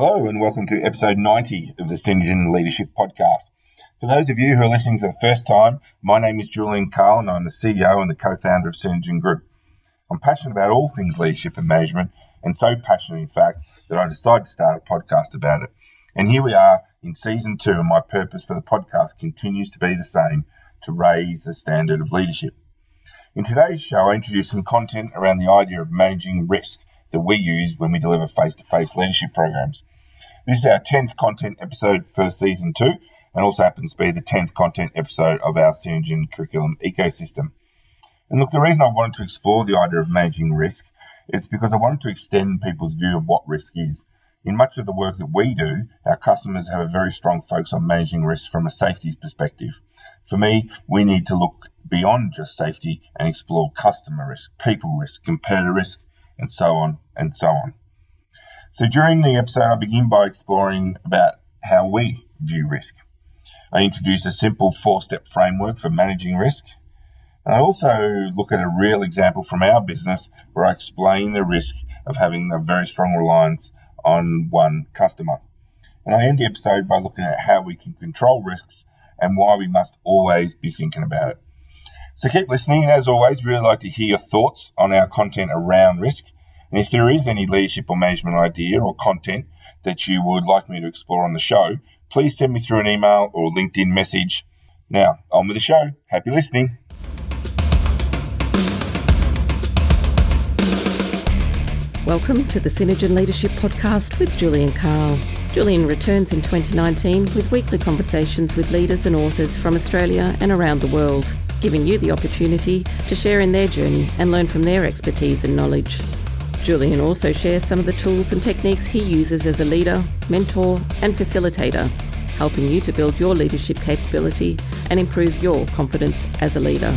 Hello, and welcome to episode 90 of the Synergen Leadership Podcast. For those of you who are listening for the first time, my name is Julian Carl, and I'm the CEO and the co founder of Synergen Group. I'm passionate about all things leadership and management, and so passionate, in fact, that I decided to start a podcast about it. And here we are in season two, and my purpose for the podcast continues to be the same to raise the standard of leadership. In today's show, I introduce some content around the idea of managing risk that we use when we deliver face to face leadership programs. This is our 10th content episode for season two, and also happens to be the 10th content episode of our Synergen curriculum ecosystem. And look, the reason I wanted to explore the idea of managing risk is because I wanted to extend people's view of what risk is. In much of the work that we do, our customers have a very strong focus on managing risk from a safety perspective. For me, we need to look beyond just safety and explore customer risk, people risk, competitor risk, and so on and so on. So during the episode, I begin by exploring about how we view risk. I introduce a simple four step framework for managing risk. And I also look at a real example from our business where I explain the risk of having a very strong reliance on one customer. And I end the episode by looking at how we can control risks and why we must always be thinking about it. So keep listening. And as always, we'd really like to hear your thoughts on our content around risk. And if there is any leadership or management idea or content that you would like me to explore on the show, please send me through an email or LinkedIn message. Now, on with the show. Happy listening. Welcome to the Synergen Leadership Podcast with Julian Carl. Julian returns in 2019 with weekly conversations with leaders and authors from Australia and around the world, giving you the opportunity to share in their journey and learn from their expertise and knowledge. Julian also shares some of the tools and techniques he uses as a leader, mentor, and facilitator, helping you to build your leadership capability and improve your confidence as a leader.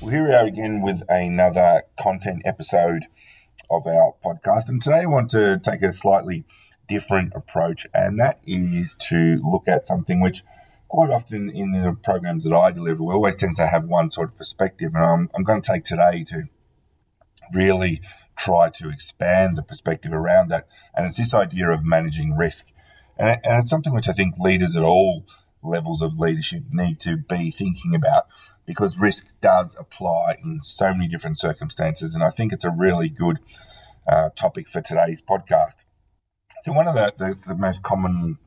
Well, here we are again with another content episode of our podcast. And today I want to take a slightly different approach, and that is to look at something which quite often in the programs that I deliver, we always tend to have one sort of perspective. And I'm, I'm going to take today to really try to expand the perspective around that. And it's this idea of managing risk. And, and it's something which I think leaders at all levels of leadership need to be thinking about because risk does apply in so many different circumstances. And I think it's a really good uh, topic for today's podcast. So, one of the, the, the, most common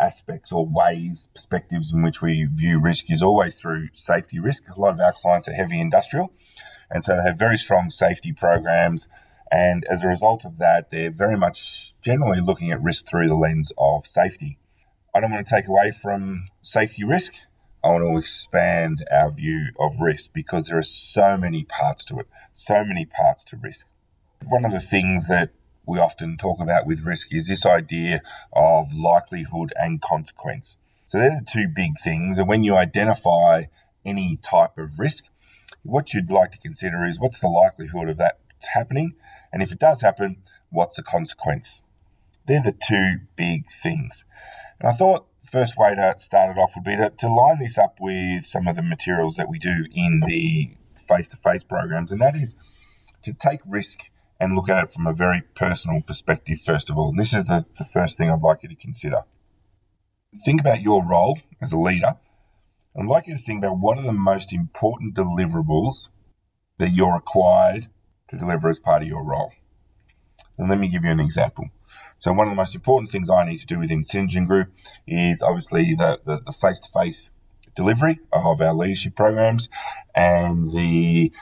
aspects or ways, perspectives in which we view risk is always through safety risk. A lot of our clients are heavy industrial, and so they have very strong safety programs. And as a result of that, they're very much generally looking at risk through the lens of safety. I don't want to take away from safety risk. I want to expand our view of risk because there are so many parts to it, so many parts to risk. One of the things that we often talk about with risk is this idea of likelihood and consequence. So they're the two big things. And when you identify any type of risk, what you'd like to consider is what's the likelihood of that happening? And if it does happen, what's the consequence? They're the two big things. And I thought first way to start it off would be to, to line this up with some of the materials that we do in the face to face programs, and that is to take risk and look at it from a very personal perspective, first of all. And this is the, the first thing I'd like you to consider. Think about your role as a leader. I'd like you to think about what are the most important deliverables that you're required to deliver as part of your role. And let me give you an example. So one of the most important things I need to do within Synergen Group is obviously the, the, the face-to-face delivery of our leadership programs and the,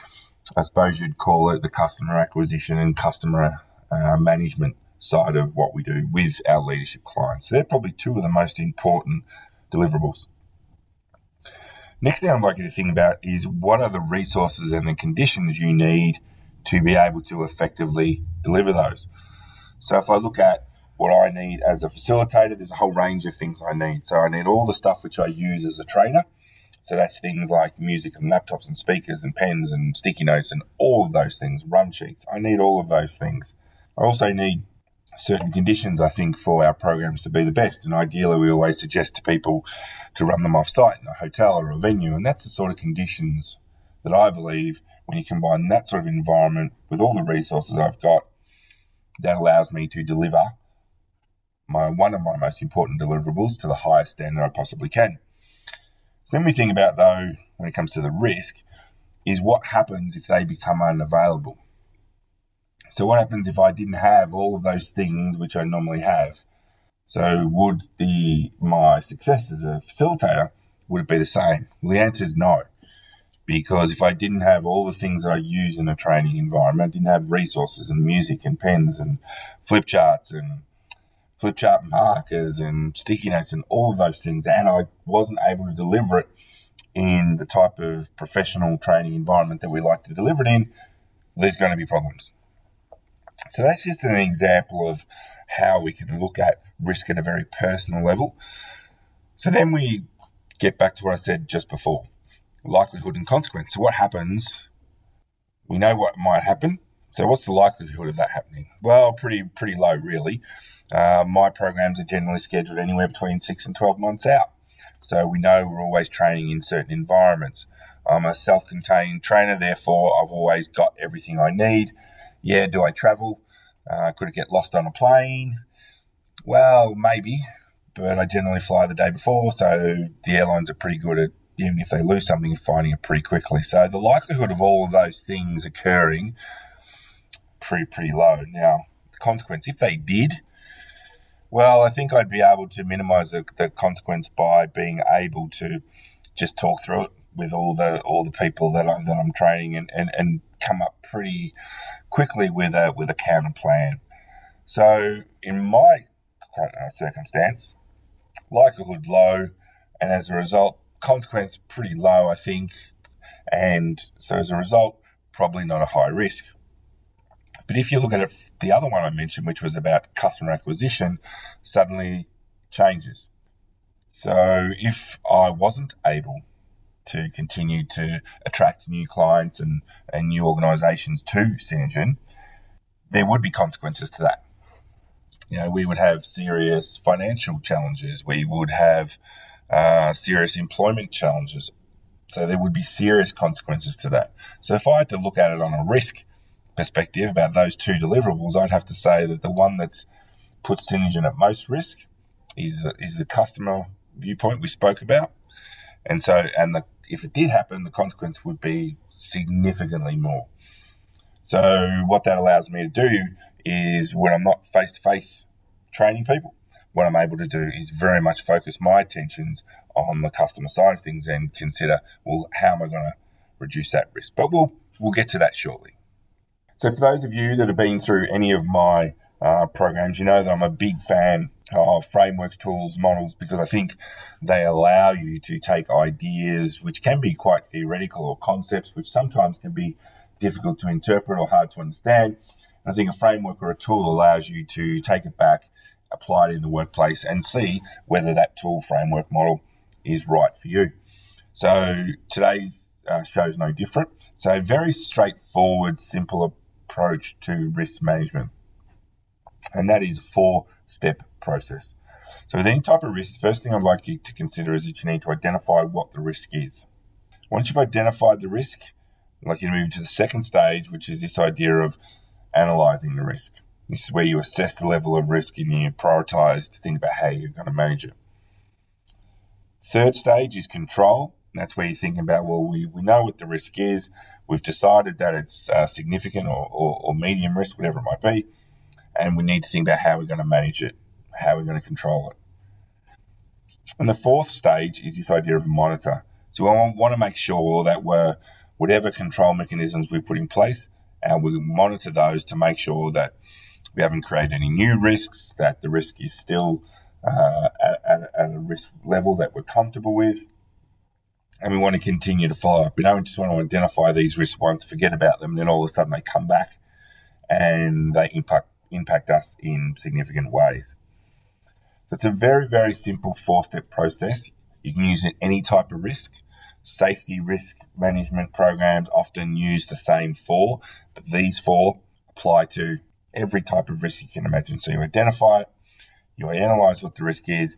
I suppose you'd call it the customer acquisition and customer uh, management side of what we do with our leadership clients. So they're probably two of the most important deliverables. Next thing I'd like you to think about is what are the resources and the conditions you need to be able to effectively deliver those. So if I look at what I need as a facilitator, there's a whole range of things I need. So I need all the stuff which I use as a trainer. So that's things like music and laptops and speakers and pens and sticky notes and all of those things, run sheets. I need all of those things. I also need certain conditions, I think, for our programs to be the best. And ideally, we always suggest to people to run them off site in a hotel or a venue. And that's the sort of conditions that I believe when you combine that sort of environment with all the resources I've got, that allows me to deliver my one of my most important deliverables to the highest standard I possibly can. So then we think about though, when it comes to the risk, is what happens if they become unavailable. So what happens if I didn't have all of those things which I normally have? So would the my success as a facilitator would it be the same? Well, the answer is no, because if I didn't have all the things that I use in a training environment, didn't have resources and music and pens and flip charts and flip chart markers and sticky notes and all of those things, and I wasn't able to deliver it in the type of professional training environment that we like to deliver it in, there's going to be problems. So that's just an example of how we can look at risk at a very personal level. So then we get back to what I said just before likelihood and consequence. So, what happens? We know what might happen. So, what's the likelihood of that happening? Well, pretty pretty low, really. Uh, my programs are generally scheduled anywhere between six and 12 months out. So we know we're always training in certain environments. I'm a self contained trainer, therefore, I've always got everything I need. Yeah, do I travel? Uh, could it get lost on a plane? Well, maybe, but I generally fly the day before, so the airlines are pretty good at, even if they lose something, finding it pretty quickly. So the likelihood of all of those things occurring, pretty, pretty low. Now, the consequence, if they did, well, I think I'd be able to minimise the, the, consequence by being able to just talk through it with all the all the people that, I, that I'm training and, and, and come up pretty quickly with a with a counter plan. So in my uh, circumstance, likelihood low, and as a result, consequence pretty low, I think, and so as a result, probably not a high risk. But if you look at it, the other one I mentioned, which was about customer acquisition, suddenly changes. So if I wasn't able to continue to attract new clients and, and new organizations to Synergen, there would be consequences to that. You know, we would have serious financial challenges. We would have uh, serious employment challenges. So there would be serious consequences to that. So if I had to look at it on a risk perspective about those two deliverables, I'd have to say that the one that's puts Synergen at most risk is the, is the customer viewpoint we spoke about. And so, and the, if it did happen, the consequence would be significantly more. So, what that allows me to do is when I'm not face to face training people, what I'm able to do is very much focus my attentions on the customer side of things and consider, well, how am I going to reduce that risk? But we'll we'll get to that shortly. So, for those of you that have been through any of my uh, programs, you know that I'm a big fan of frameworks, tools, models, because I think they allow you to take ideas which can be quite theoretical or concepts which sometimes can be difficult to interpret or hard to understand. I think a framework or a tool allows you to take it back, apply it in the workplace, and see whether that tool, framework, model is right for you. So today's uh, show is no different. So very straightforward, simple approach to risk management. And that is a four step process. So, with any type of risk, the first thing I'd like you to consider is that you need to identify what the risk is. Once you've identified the risk, I'd like you to move to the second stage, which is this idea of analyzing the risk. This is where you assess the level of risk and you prioritize to think about how you're going to manage it. Third stage is control. That's where you're thinking about, well, we, we know what the risk is. We've decided that it's uh, significant or, or, or medium risk, whatever it might be. And we need to think about how we're going to manage it, how we're going to control it. And the fourth stage is this idea of a monitor. So we want to make sure that we're, whatever control mechanisms we put in place, and we monitor those to make sure that we haven't created any new risks, that the risk is still uh, at, at, at, a risk level that we're comfortable with, and we want to continue to follow up. We don't just want to identify these risks once, forget about them, then all of a sudden they come back and they impact impact us in significant ways. So it's a very, very simple four step process. You can use it any type of risk. Safety risk management programs often use the same four, but these four apply to every type of risk you can imagine. So you identify it, you analyze what the risk is,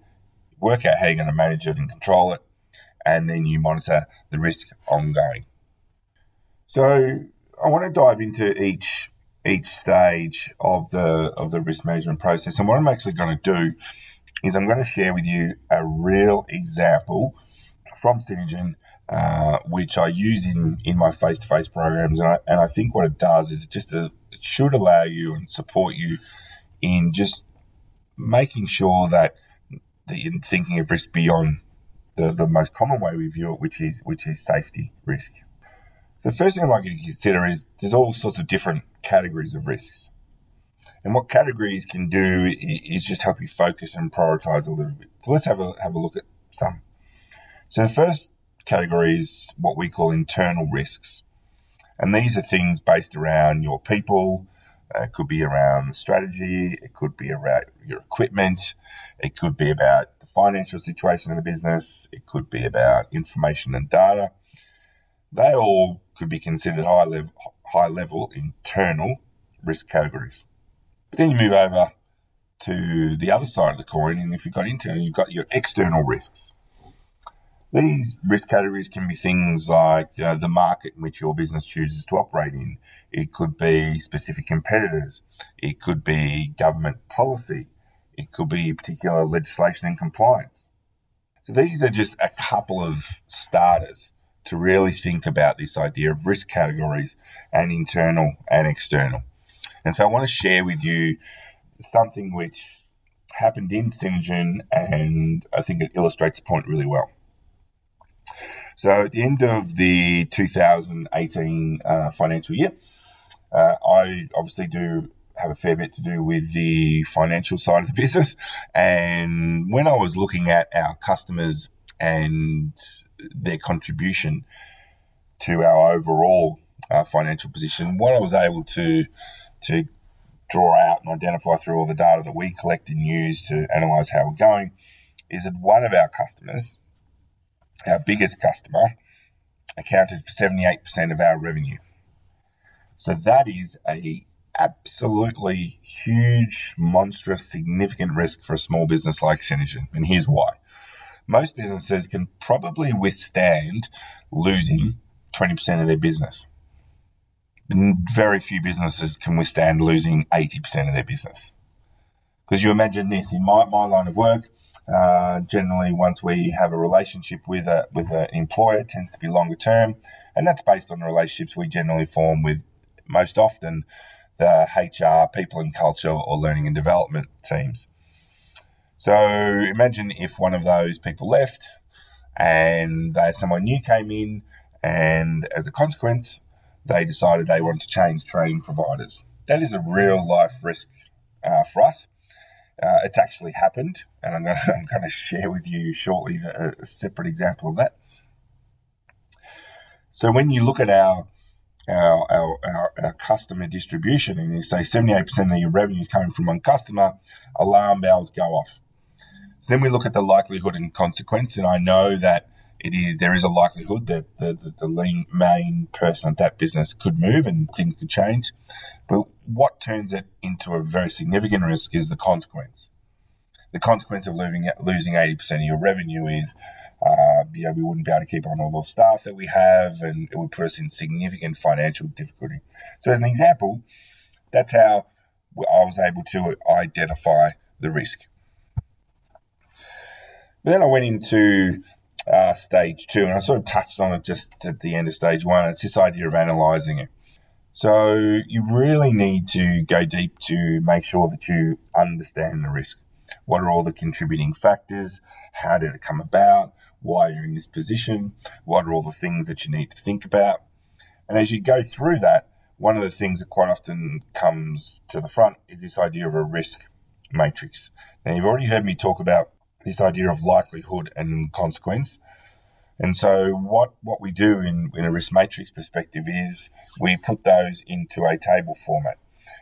work out how you're going to manage it and control it, and then you monitor the risk ongoing. So I want to dive into each each stage of the of the risk management process. And what I'm actually going to do is I'm going to share with you a real example from Synergen, uh, which I use in, in my face to face programs. And I, and I think what it does is it just a, uh, it should allow you and support you in just making sure that, that you're thinking of risk beyond the, the most common way we view it, which is which is safety risk. The first thing I'd like you to consider is there's all sorts of different categories of risks. And what categories can do is just help you focus and prioritize a little bit. So let's have a have a look at some. So the first category is what we call internal risks. And these are things based around your people. Uh, it could be around strategy. It could be around your equipment. It could be about the financial situation of the business. It could be about information and data. They all could be considered high level, high level internal risk categories. But then you move over to the other side of the coin, and if you've got internal, you've got your external risks. These risk categories can be things like uh, the market in which your business chooses to operate in. It could be specific competitors. It could be government policy. It could be particular legislation and compliance. So these are just a couple of starters to really think about this idea of risk categories and internal and external. And so I want to share with you something which happened in Synergen and I think it illustrates the point really well. So at the end of the 2018 uh, financial year, uh, I obviously do have a fair bit to do with the financial side of the business. And when I was looking at our customers and their contribution to our overall uh, financial position, what I was able to to draw out and identify through all the data that we collect and use to analyze how we're going is that one of our customers our biggest customer, accounted for 78% of our revenue. So that is a absolutely huge, monstrous, significant risk for a small business like Synergen. And here's why. Most businesses can probably withstand losing 20% of their business. Very few businesses can withstand losing 80% of their business. Because you imagine this in my, my line of work, uh, generally, once we have a relationship with a with an employer, it tends to be longer term, and that's based on the relationships we generally form with most often the HR, people and culture, or learning and development teams. So imagine if one of those people left, and they, someone new came in, and as a consequence, they decided they wanted to change training providers. That is a real life risk uh, for us uh, it's actually happened, and I'm going to, I'm to share with you shortly a, a, separate example of that. So when you look at our our, our, our, our customer distribution and you say 78% of your revenue is coming from one customer, alarm bells go off. So then we look at the likelihood and consequence, and I know that it is there is a likelihood that the, the, the main person of that business could move and things could change. But what turns it into a very significant risk is the consequence. The consequence of losing losing eighty percent of your revenue is, uh, we wouldn't be able to keep on all the staff that we have, and it would put us in significant financial difficulty. So, as an example, that's how I was able to identify the risk. But then I went into uh, stage two, and I sort of touched on it just at the end of stage one. It's this idea of analyzing it. So you really need to go deep to make sure that you understand the risk. What are all the contributing factors? How did it come about? Why are you're in this position? What are all the things that you need to think about? And as you go through that, one of the things that quite often comes to the front is this idea of a risk matrix. Now, you've already heard me talk about this idea of likelihood and consequence. And so what, what we do in, in a risk matrix perspective is we put those into a table format.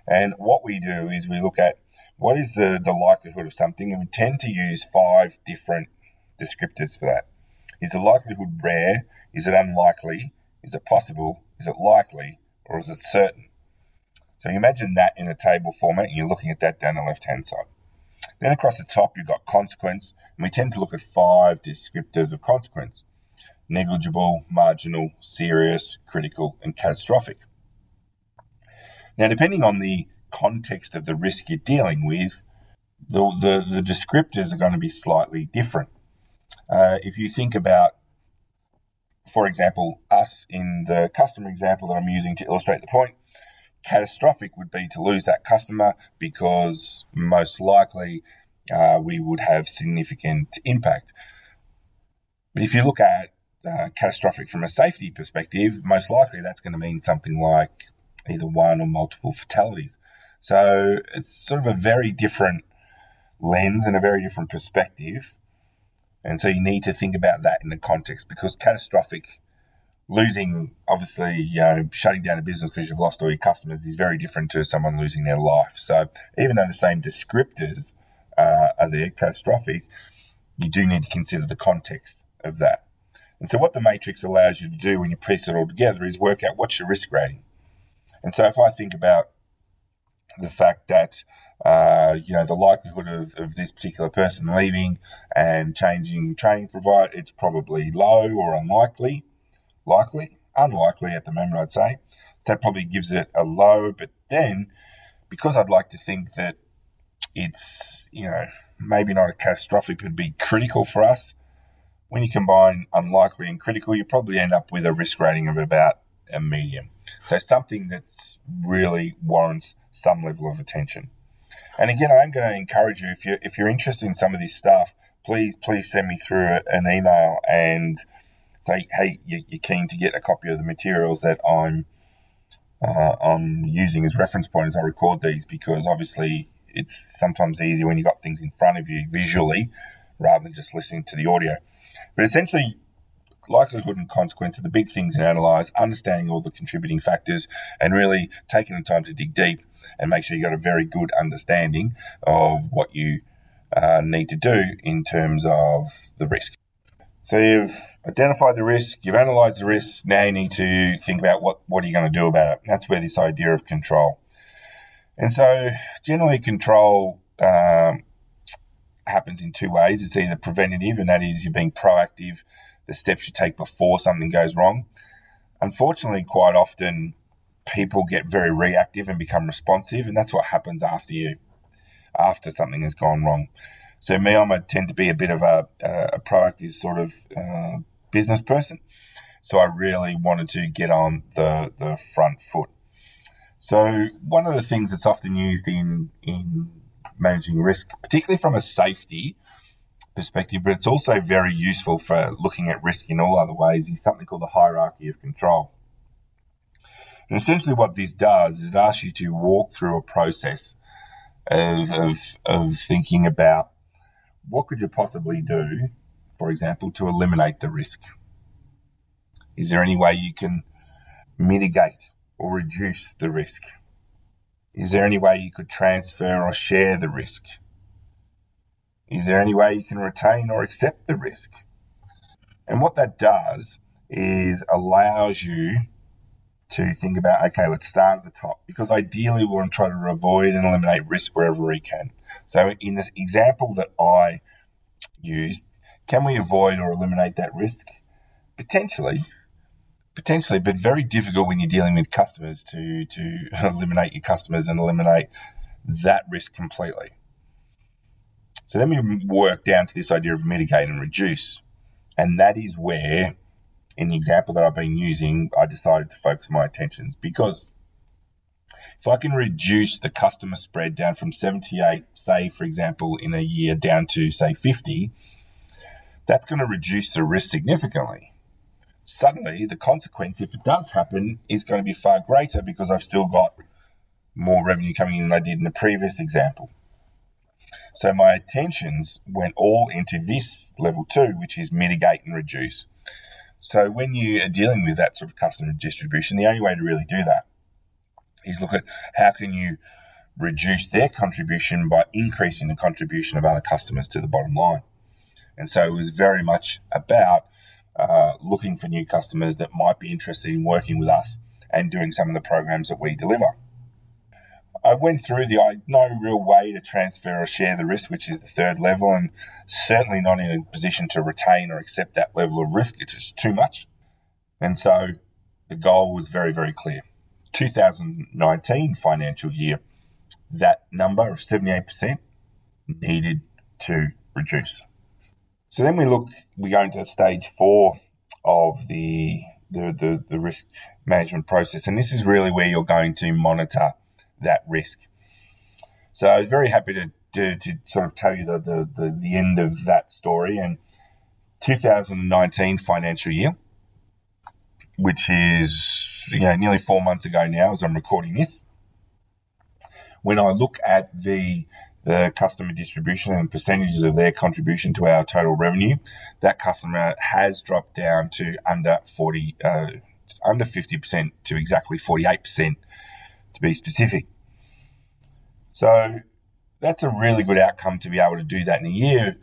And what we do is we look at what is the, the likelihood of something, and we tend to use five different descriptors for that. Is the likelihood rare? Is it unlikely? Is it possible? Is it likely? Or is it certain? So you imagine that in a table format, and you're looking at that down the left hand side. Then across the top, you've got consequence, and we tend to look at five descriptors of consequence. negligible, marginal, serious, critical, and catastrophic. Now, depending on the context of the risk you're dealing with, the, the, the descriptors are going to be slightly different. Uh, if you think about, for example, us in the customer example that I'm using to illustrate the point, catastrophic would be to lose that customer because most likely uh, we would have significant impact. But if you look at uh, catastrophic from a safety perspective, most likely that's going to mean something like either one or multiple fatalities. So it's sort of a very different lens and a very different perspective. And so you need to think about that in the context because catastrophic losing, obviously, you know, shutting down a business because you've lost all your customers is very different to someone losing their life. So even though the same descriptors uh, are there, catastrophic, you do need to consider the context of that. And so what the matrix allows you to do when you piece it all together is work out what's your risk rating. And so if I think about the fact that uh, you know the likelihood of, of this particular person leaving and changing training provider, it's probably low or unlikely. Likely, unlikely at the moment, I'd say. So that probably gives it a low. But then, because I'd like to think that it's you know maybe not a catastrophic, but be critical for us. When you combine unlikely and critical, you probably end up with a risk rating of about a medium. So something that's really warrants some level of attention. And again, I'm going to encourage you if you if you're interested in some of this stuff, please please send me through an email and say, hey, you're keen to get a copy of the materials that I'm uh, I'm using as reference point as I record these because obviously it's sometimes easier when you've got things in front of you visually rather than just listening to the audio. But essentially, likelihood and consequence are the big things in analyze, understanding all the contributing factors, and really taking the time to dig deep and make sure you've got a very good understanding of what you uh, need to do in terms of the risk. So you've identified the risk, you've analysed the risk. Now you need to think about what what are you going to do about it. That's where this idea of control. And so generally, control um, happens in two ways. It's either preventative, and that is you're being proactive the steps you take before something goes wrong. Unfortunately, quite often people get very reactive and become responsive, and that's what happens after you, after something has gone wrong. So me, I'm a tend to be a bit of a, a proactive sort of uh, business person. So I really wanted to get on the the front foot. So one of the things that's often used in in managing risk, particularly from a safety perspective, but it's also very useful for looking at risk in all other ways, is something called the hierarchy of control. And essentially, what this does is it asks you to walk through a process of, of, of thinking about what could you possibly do, for example, to eliminate the risk. Is there any way you can mitigate or reduce the risk? Is there any way you could transfer or share the risk? Is there any way you can retain or accept the risk? And what that does is allows you to think about okay, let's start at the top because ideally we want to try to avoid and eliminate risk wherever we can. So, in the example that I used, can we avoid or eliminate that risk? Potentially, potentially, but very difficult when you're dealing with customers to to eliminate your customers and eliminate that risk completely. So then we work down to this idea of mitigate and reduce. And that is where, in the example that I've been using, I decided to focus my attentions because if I can reduce the customer spread down from 78, say, for example, in a year down to, say, 50, that's going to reduce the risk significantly. Suddenly, the consequence, if it does happen, is going to be far greater because I've still got more revenue coming in than I did in the previous example. So my attentions went all into this level two, which is mitigate and reduce. So when you are dealing with that sort of customer distribution, the only way to really do that is look at how can you reduce their contribution by increasing the contribution of other customers to the bottom line. And so it was very much about uh, looking for new customers that might be interested in working with us and doing some of the programs that we deliver. I went through the I no real way to transfer or share the risk, which is the third level, and certainly not in a position to retain or accept that level of risk. It's just too much. And so the goal was very, very clear. 2019 financial year, that number of 78% needed to reduce. So then we look, we go into stage four of the, the, the, the risk management process. And this is really where you're going to monitor that risk. So I was very happy to, to, to sort of tell you the, the, the, the end of that story. And 2019 financial year, which is you know, nearly four months ago now as I'm recording this. When I look at the the customer distribution and percentages of their contribution to our total revenue, that customer has dropped down to under 40, uh, under 50% to exactly 48% to be specific. So that's a really good outcome to be able to do that in a year.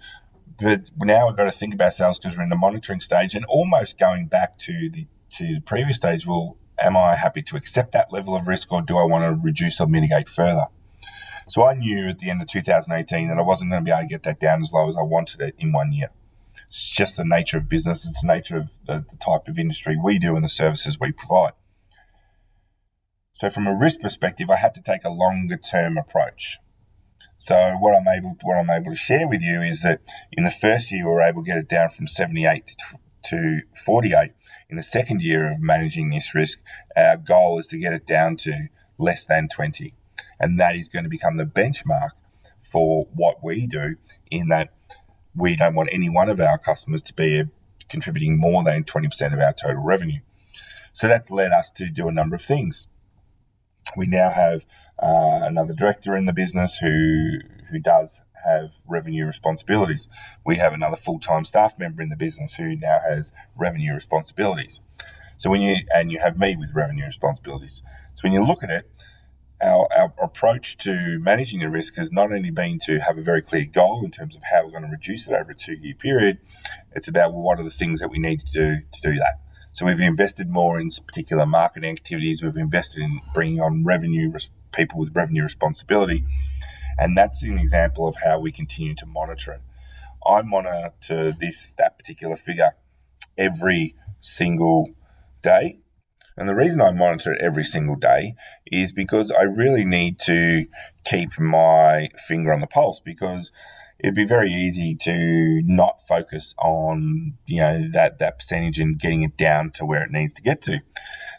But now we've got to think about ourselves because we're in the monitoring stage and almost going back to the to the previous stage. Well, am I happy to accept that level of risk or do I want to reduce or mitigate further? So I knew at the end of 2018 that I wasn't going to be able to get that down as low as I wanted it in one year. It's just the nature of business. It's the nature of the, the type of industry we do and the services we provide. So from a risk perspective, I had to take a longer term approach. So what I'm able what I'm able to share with you is that in the first year we were able to get it down from 78 to, to 48. In the second year of managing this risk, our goal is to get it down to less than 20. And that is going to become the benchmark for what we do in that we don't want any one of our customers to be contributing more than 20% of our total revenue. So that's led us to do a number of things. We now have uh, another director in the business who who does have revenue responsibilities. We have another full time staff member in the business who now has revenue responsibilities. So when you and you have me with revenue responsibilities. So when you look at it, our, our approach to managing the risk has not only been to have a very clear goal in terms of how we're going to reduce it over a two year period, it's about well, what are the things that we need to do to do that. So we've invested more in particular marketing activities. We've invested in bringing on revenue people with revenue responsibility, and that's an example of how we continue to monitor it. I monitor this that particular figure every single day and the reason I monitor it every single day is because I really need to keep my finger on the pulse because it'd be very easy to not focus on, you know, that, that percentage and getting it down to where it needs to get to.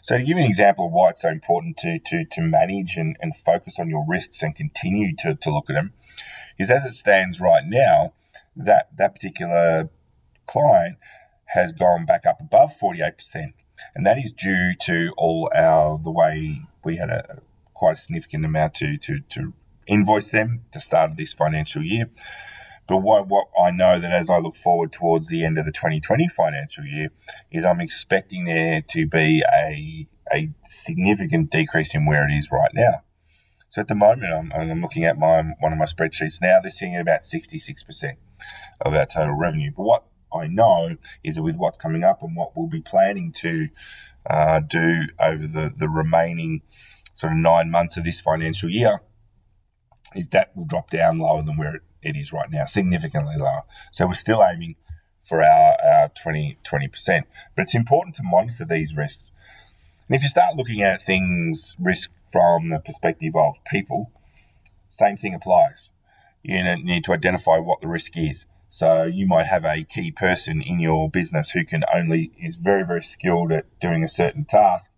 So to give you an example of why it's so important to, to, to manage and, and focus on your risks and continue to, to look at them is as it stands right now, that, that particular client has gone back up above 48% and that is due to all our the way we had a quite a significant amount to to, to invoice them the start of this financial year. But what, what I know that as I look forward towards the end of the 2020 financial year is I'm expecting there to be a, a significant decrease in where it is right now. So at the moment, I'm, I'm looking at my one of my spreadsheets now. They're sitting at about 66% of our total revenue. But what I know is that with what's coming up and what we'll be planning to uh, do over the, the remaining sort of nine months of this financial year, is that will drop down lower than where it is right now, significantly lower. So we're still aiming for our, our 20, 20%. But it's important to monitor these risks. And if you start looking at things, risk from the perspective of people, same thing applies. You need to identify what the risk is. So you might have a key person in your business who can only is very very skilled at doing a certain task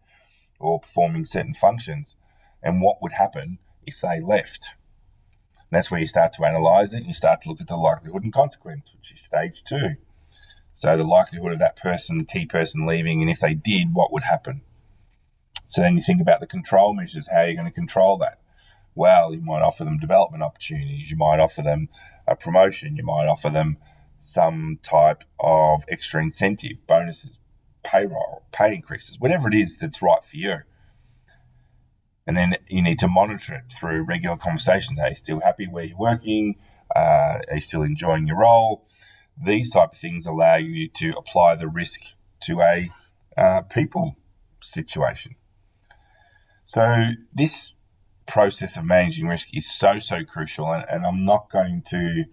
or performing certain functions. And what would happen if they left? And that's where you start to analyze it and you start to look at the likelihood and consequence, which is stage two. So the likelihood of that person, key person leaving, and if they did, what would happen? So then you think about the control measures, how are you're going to control that well. You might offer them development opportunities. You might offer them a promotion. You might offer them some type of extra incentive, bonuses, payroll, pay increases, whatever it is that's right for you. And then you need to monitor it through regular conversations. Are you still happy where you're working? Uh, are you still enjoying your role? These type of things allow you to apply the risk to a uh, people situation. So this process of managing risk is so so crucial, and, and I'm not going to.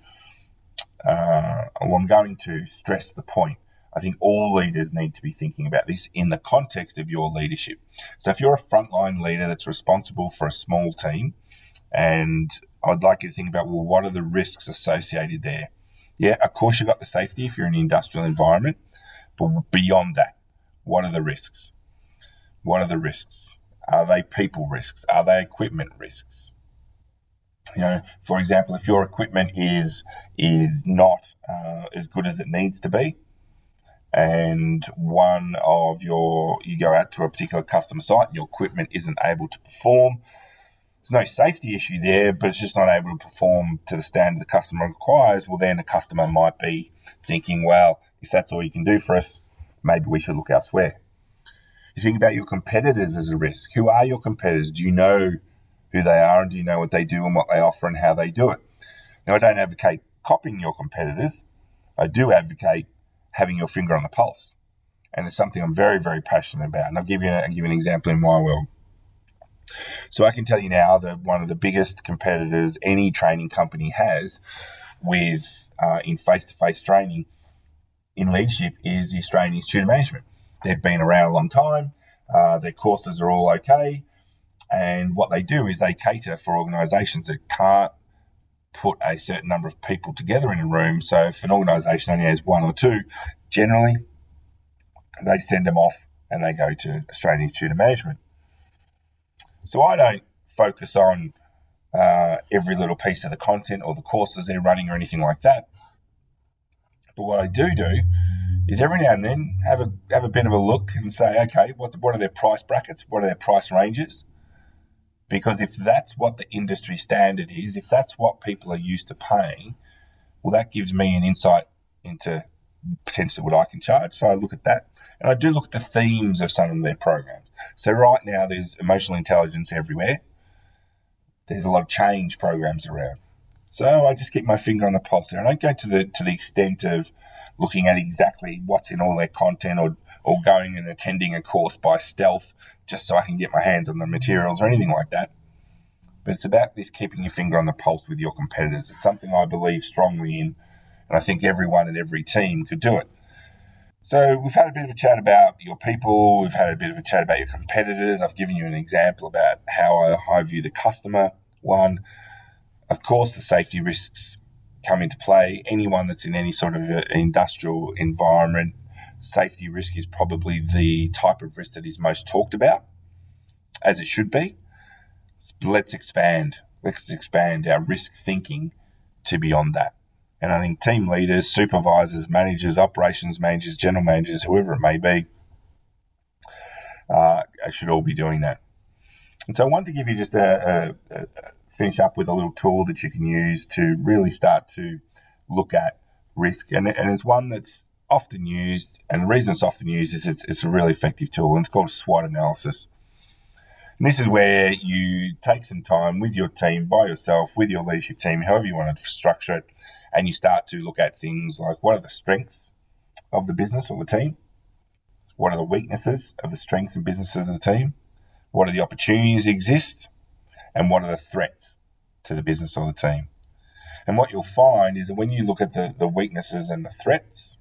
Uh, well, I'm going to stress the point. I think all leaders need to be thinking about this in the context of your leadership. So, if you're a frontline leader that's responsible for a small team, and I'd like you to think about, well, what are the risks associated there? Yeah, of course, you've got the safety if you're in an industrial environment, but beyond that, what are the risks? What are the risks? Are they people risks? Are they equipment risks? You know, for example, if your equipment is is not uh, as good as it needs to be, and one of your you go out to a particular customer site and your equipment isn't able to perform, there's no safety issue there, but it's just not able to perform to the standard the customer requires. Well, then the customer might be thinking, well, if that's all you can do for us, maybe we should look elsewhere. You think about your competitors as a risk. Who are your competitors? Do you know who they are and do you know what they do and what they offer and how they do it? Now, I don't advocate copying your competitors. I do advocate having your finger on the pulse. And it's something I'm very, very passionate about. And I'll give you, I'll give you an example in my world. So I can tell you now that one of the biggest competitors any training company has with uh, in face-to-face training in leadership is the Australian Institute of Management. They've been around a long time. Uh, their courses are all okay. And what they do is they cater for organisations that can't put a certain number of people together in a room. So if an organisation only has one or two, generally they send them off and they go to Australian Institute of Management. So I don't focus on uh, every little piece of the content or the courses they're running or anything like that. But what I do do is every now and then have a have a bit of a look and say, okay, what what are their price brackets? What are their price ranges? Because if that's what the industry standard is, if that's what people are used to paying, well, that gives me an insight into potentially what I can charge. So I look at that, and I do look at the themes of some of their programs. So right now, there's emotional intelligence everywhere. There's a lot of change programs around. So I just keep my finger on the pulse there, and I go to the to the extent of looking at exactly what's in all their content or, or going and attending a course by stealth just so I can get my hands on the materials or anything like that. But it's about this keeping your finger on the pulse with your competitors. It's something I believe strongly in, and I think everyone and every team could do it. So we've had a bit of a chat about your people. We've had a bit of a chat about your competitors. I've given you an example about how I, view the customer. One, of course, the safety risks come into play. Anyone that's in any sort of industrial environment, safety risk is probably the type of risk that is most talked about, as it should be. Let's expand. Let's expand our risk thinking to beyond that. And I think team leaders, supervisors, managers, operations managers, general managers, whoever it may be, uh, should all be doing that. And so I wanted to give you just a, a, a finish up with a little tool that you can use to really start to look at risk. And, and it's one that's often used, and the reason it's often used is it's, it's a really effective tool, and it's called SWOT analysis. And this is where you take some time with your team, by yourself, with your leadership team, however you want to structure it, and you start to look at things like what are the strengths of the business or the team? What are the weaknesses of the strengths and businesses of the team? What are the opportunities that exist? and what are the threats to the business or the team. And what you'll find is that when you look at the, the weaknesses and the threats,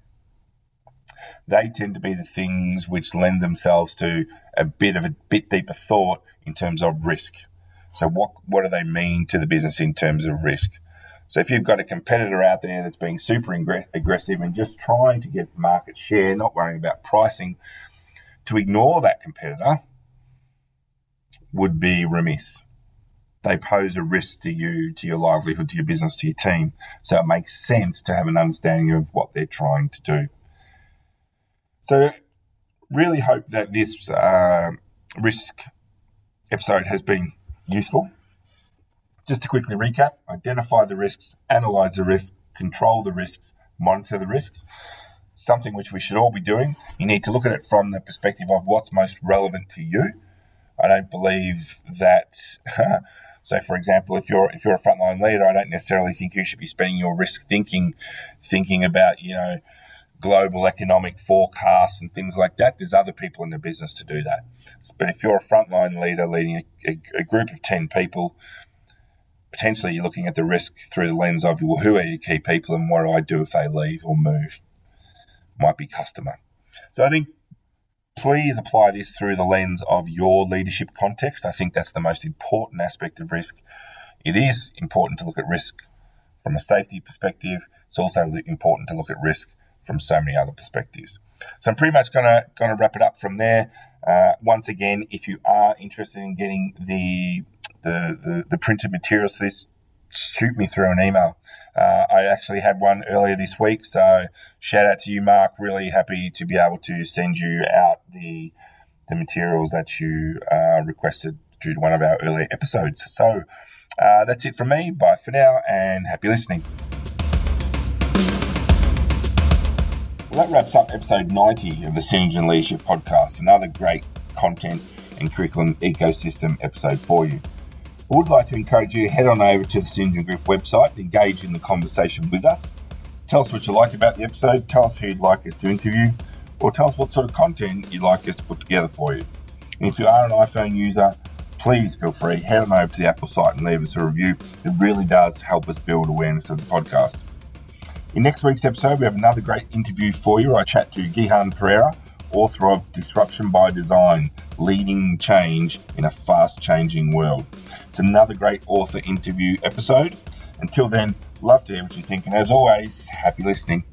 they tend to be the things which lend themselves to a bit of a bit deeper thought in terms of risk. So what what do they mean to the business in terms of risk? So if you've got a competitor out there that's being super aggressive and just trying to get market share, not worrying about pricing, to ignore that competitor would be remiss they pose a risk to you, to your livelihood, to your business, to your team. So it makes sense to have an understanding of what they're trying to do. So, really hope that this uh, risk episode has been useful. Just to quickly recap identify the risks, analyze the risks, control the risks, monitor the risks. Something which we should all be doing. You need to look at it from the perspective of what's most relevant to you. I don't believe that So, for example, if you're if you're a frontline leader, I don't necessarily think you should be spending your risk thinking thinking about you know global economic forecasts and things like that. There's other people in the business to do that. But if you're a frontline leader leading a, a, group of 10 people, potentially you're looking at the risk through the lens of, well, who are your key people and what do I do if they leave or move? Might be customer. So I think please apply this through the lens of your leadership context. I think that's the most important aspect of risk. It is important to look at risk from a safety perspective. It's also important to look at risk from so many other perspectives. So I'm pretty much gonna gonna wrap it up from there. Uh, once again, if you are interested in getting the the, the, the printed materials for this, shoot me through an email. Uh, I actually had one earlier this week, so shout out to you, Mark. Really happy to be able to send you out the the materials that you uh, requested due to one of our earlier episodes. So uh, that's it from me. Bye for now, and happy listening. That wraps up episode 90 of the Synergen Leadership Podcast. Another great content and curriculum ecosystem episode for you. I would like to encourage you to head on over to the Synergen Group website, engage in the conversation with us. Tell us what you liked about the episode, tell us who you'd like us to interview, or tell us what sort of content you'd like us to put together for you. And if you are an iPhone user, please feel free, head on over to the Apple site and leave us a review. It really does help us build awareness of the podcast. In next week's episode, we have another great interview for you. I chat to Gihan Perera, author of Disruption by Design Leading Change in a Fast Changing World. It's another great author interview episode. Until then, love to hear what you think, and as always, happy listening.